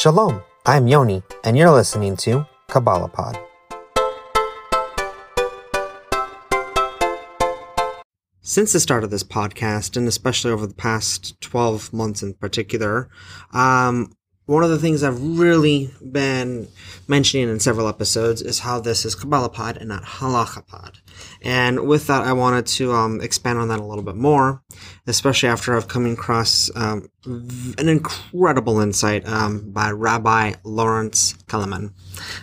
Shalom, I'm Yoni, and you're listening to Kabbalah Pod. Since the start of this podcast, and especially over the past 12 months in particular, um, one of the things I've really been mentioning in several episodes is how this is Kabbalah Pod and not Halacha Pod. And with that, I wanted to um, expand on that a little bit more, especially after I've come across um, an incredible insight um, by Rabbi Lawrence Kelemen.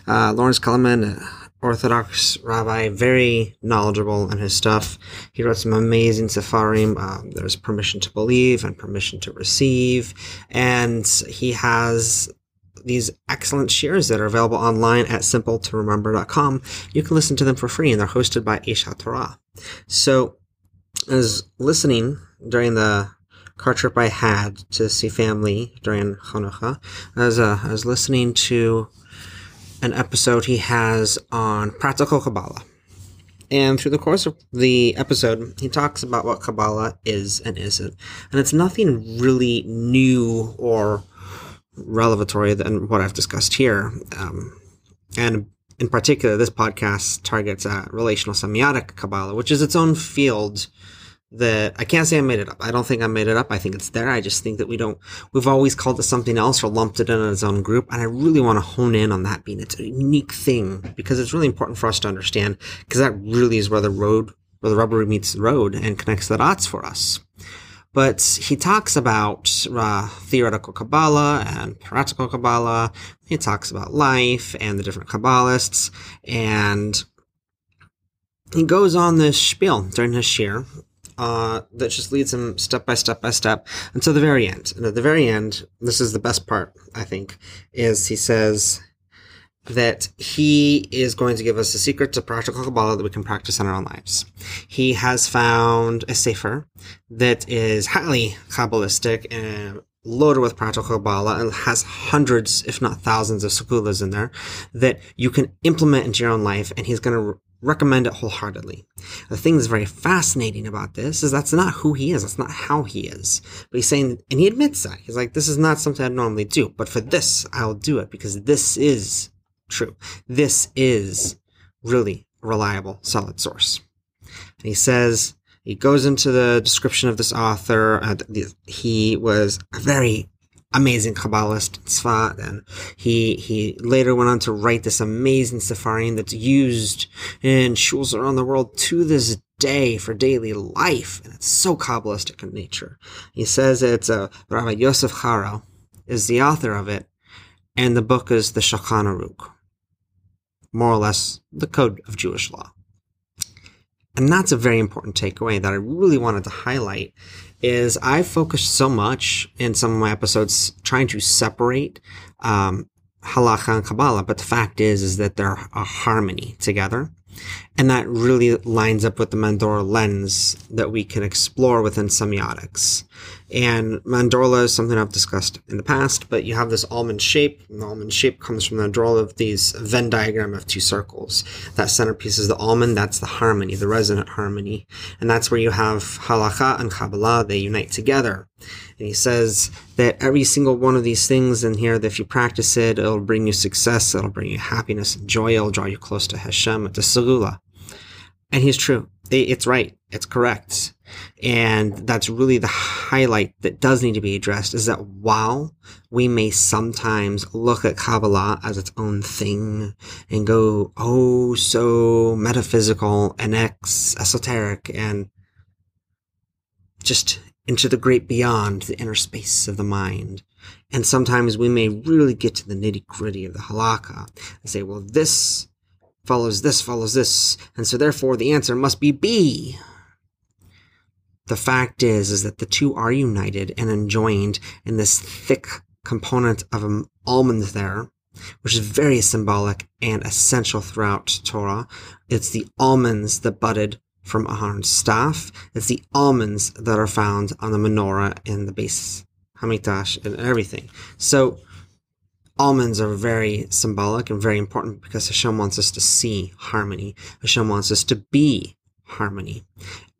Uh, Lawrence Kelemen, Orthodox rabbi, very knowledgeable in his stuff. He wrote some amazing sefarim. Um, there's permission to believe and permission to receive, and he has these excellent shiurs that are available online at simpletoremember.com. You can listen to them for free, and they're hosted by Aish Torah. So, as listening during the car trip I had to see family during Hanukkah, as uh, I was listening to an episode he has on practical Kabbalah. And through the course of the episode, he talks about what Kabbalah is and isn't. And it's nothing really new or revelatory than what I've discussed here. Um, and in particular, this podcast targets uh, relational semiotic Kabbalah, which is its own field that I can't say I made it up. I don't think I made it up. I think it's there. I just think that we don't, we've always called it something else or lumped it in its own group. And I really want to hone in on that being its a unique thing because it's really important for us to understand because that really is where the road, where the rubber meets the road and connects the dots for us. But he talks about uh, theoretical Kabbalah and practical Kabbalah. He talks about life and the different Kabbalists. And he goes on this spiel during his shiur uh, that just leads him step by step by step until the very end. And at the very end, this is the best part, I think, is he says that he is going to give us a secret to practical Kabbalah that we can practice in our own lives. He has found a sefer that is highly Kabbalistic and loaded with practical Kabbalah and has hundreds, if not thousands of segulas in there that you can implement into your own life. And he's going to recommend it wholeheartedly. The thing that's very fascinating about this is that's not who he is. That's not how he is. But he's saying, and he admits that. He's like, this is not something I'd normally do, but for this, I'll do it because this is true. This is really reliable, solid source. And he says, he goes into the description of this author. Uh, he was a very amazing Kabbalist Tzfat, and he he later went on to write this amazing Sefarim that's used in shuls around the world to this day for daily life, and it's so Kabbalistic in nature. He says it's uh, Rabbi Yosef Karo is the author of it, and the book is the Shulchan Aruch, more or less the code of Jewish law. And that's a very important takeaway that I really wanted to highlight is I focused so much in some of my episodes trying to separate um, halacha and Kabbalah, but the fact is, is that they're a harmony together. And that really lines up with the Mandorla lens that we can explore within semiotics. And mandorla is something I've discussed in the past, but you have this almond shape. the almond shape comes from the mandorla of these Venn diagram of two circles. That centerpiece is the almond. That's the harmony, the resonant harmony. And that's where you have halacha and Kabbalah. They unite together. And he says that every single one of these things in here, that if you practice it, it'll bring you success. It'll bring you happiness and joy. It'll draw you close to Hashem, to Segula. And he's true. It's right. It's correct. And that's really the highlight that does need to be addressed is that while we may sometimes look at Kabbalah as its own thing and go, oh, so metaphysical and ex esoteric and just into the great beyond, the inner space of the mind. And sometimes we may really get to the nitty gritty of the halakha and say, well, this follows this, follows this, and so therefore the answer must be B. The fact is, is that the two are united and enjoined in this thick component of an almond there, which is very symbolic and essential throughout Torah. It's the almonds that budded from Aharon's staff. It's the almonds that are found on the menorah in the Beis Hamikdash and everything. So almonds are very symbolic and very important because Hashem wants us to see harmony. Hashem wants us to be harmony.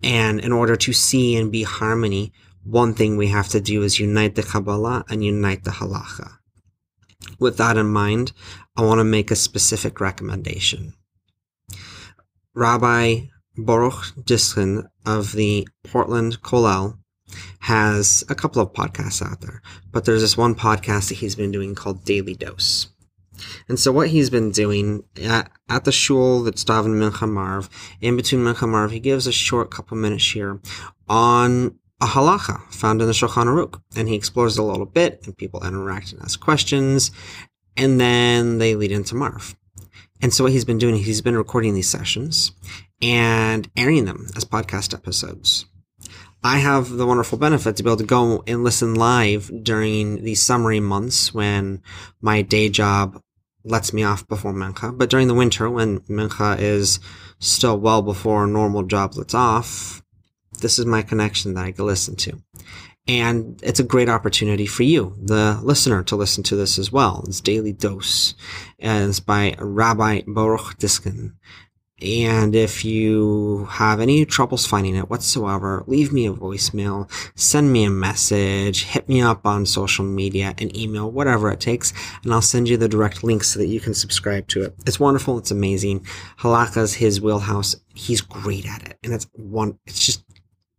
And in order to see and be harmony, one thing we have to do is unite the Kabbalah and unite the Halacha. With that in mind, I want to make a specific recommendation. Rabbi Baruch Diskin of the Portland Kollel has a couple of podcasts out there, but there's this one podcast that he's been doing called Daily Dose. And so what he's been doing at, at the shul that's Davin Mincha Maariv, in between Mincha Maariv, he gives a short couple minutes here on a halacha found in the Shulchan Aruch. And he explores a little bit and people interact and ask questions. And then they lead into Maariv. And so what he's been doing, he's been recording these sessions and airing them as podcast episodes. I have the wonderful benefit to be able to go and listen live during the summery months when my day job lets me off before Mincha. But during the winter, when Mincha is still well before normal job lets off, this is my connection that I can listen to. And it's a great opportunity for you, the listener, to listen to this as well. It's Daily Dose, and it's by Rabbi Baruch Diskin. And if you have any troubles finding it whatsoever, leave me a voicemail, send me a message, hit me up on social media, an email, whatever it takes, and I'll send you the direct link so that you can subscribe to it. It's wonderful. It's amazing. Halakha's his wheelhouse. He's great at it. And it's one, it's just,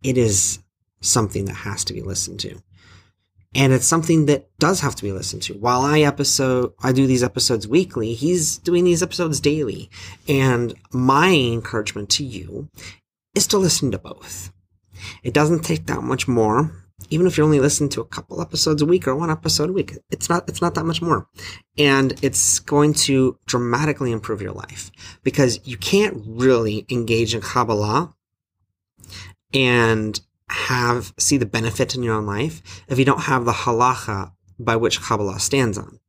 it is something that has to be listened to and it's something that does have to be listened to. While I episode, I do these episodes weekly, he's doing these episodes daily. And my encouragement to you is to listen to both. It doesn't take that much more. Even if you only listen to a couple episodes a week or one episode a week, it's not, it's not that much more. And it's going to dramatically improve your life because you can't really engage in Kabbalah and have see the benefit in your own life if you don't have the halacha by which Kabbalah stands on.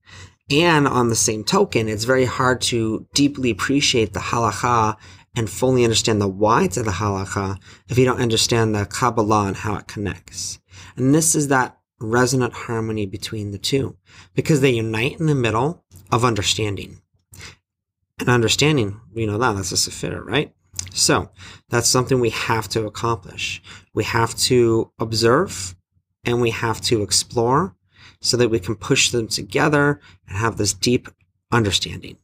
And on the same token, it's very hard to deeply appreciate the halacha and fully understand the why to the halacha if you don't understand the Kabbalah and how it connects. And this is that resonant harmony between the two because they unite in the middle of understanding. And understanding, we know that, that's a sephira, right? So that's something we have to accomplish. We have to observe and we have to explore so that we can push them together and have this deep understanding.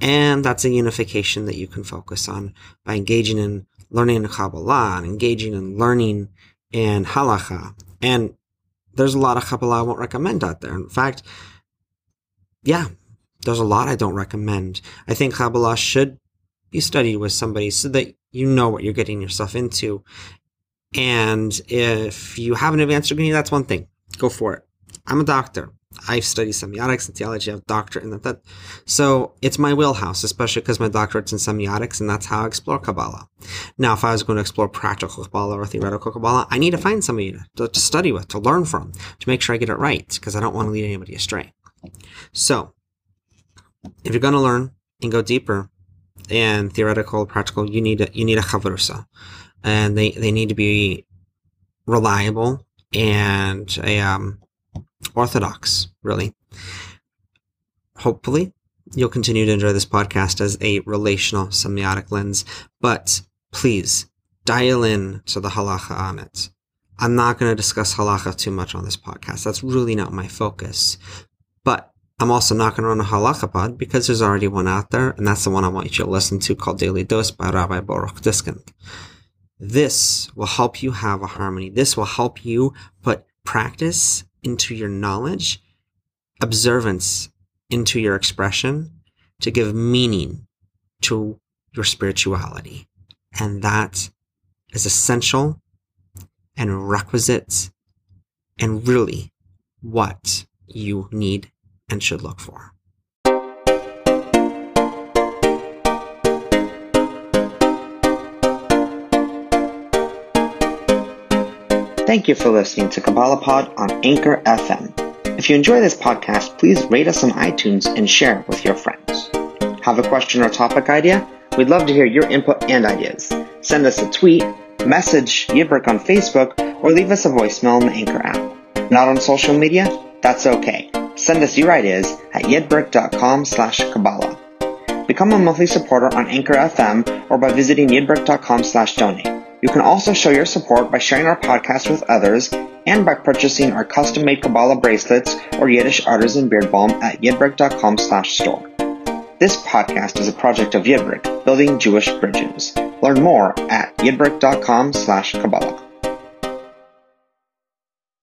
And that's a unification that you can focus on by engaging in learning in Kabbalah and engaging in learning in Halacha. And there's a lot of Kabbalah I won't recommend out there. In fact, yeah, there's a lot I don't recommend. I think Kabbalah should be study with somebody so that you know what you're getting yourself into. And if you have an advanced degree, that's one thing. Go for it. I'm a doctor. I've studied semiotics and theology. I have doctorate in that. that. So it's my wheelhouse, especially because my doctorate's in semiotics, and that's how I explore Kabbalah. Now, if I was going to explore practical Kabbalah or theoretical Kabbalah, I need to find somebody to, to study with, to learn from, to make sure I get it right, because I don't want to lead anybody astray. So, if you're going to learn and go deeper, and theoretical, practical, you need a, you need a chavrusa, and they they need to be reliable and a um, orthodox, really. Hopefully, you'll continue to enjoy this podcast as a relational semiotic lens, but please dial in to the halacha on it. I'm not going to discuss halacha too much on this podcast. That's really not my focus. But I'm also not going to run a halacha pod because there's already one out there, and that's the one I want you to listen to called Daily Dose by Rabbi Baruch Diskin. This will help you have a harmony. This will help you put practice into your knowledge, observance into your expression to give meaning to your spirituality. And that is essential and requisite and really what you need and should look for. Thank you for listening to Kabbalah Pod on Anchor FM. If you enjoy this podcast, please rate us on iTunes and share with your friends. Have a question or topic idea? We'd love to hear your input and ideas. Send us a tweet, message Yidbrick on Facebook, or leave us a voicemail in the Anchor app. Not on social media? That's okay. Send us your ideas at yidbrick.com slash Kabbalah. Become a monthly supporter on Anchor FM or by visiting yidbrick.com slash donate. You can also show your support by sharing our podcast with others and by purchasing our custom-made Kabbalah bracelets or Yiddish artisan beard balm at yidbrick.com slash store. This podcast is a project of Yidbrick, building Jewish bridges. Learn more at yidbrick.com slash Kabbalah.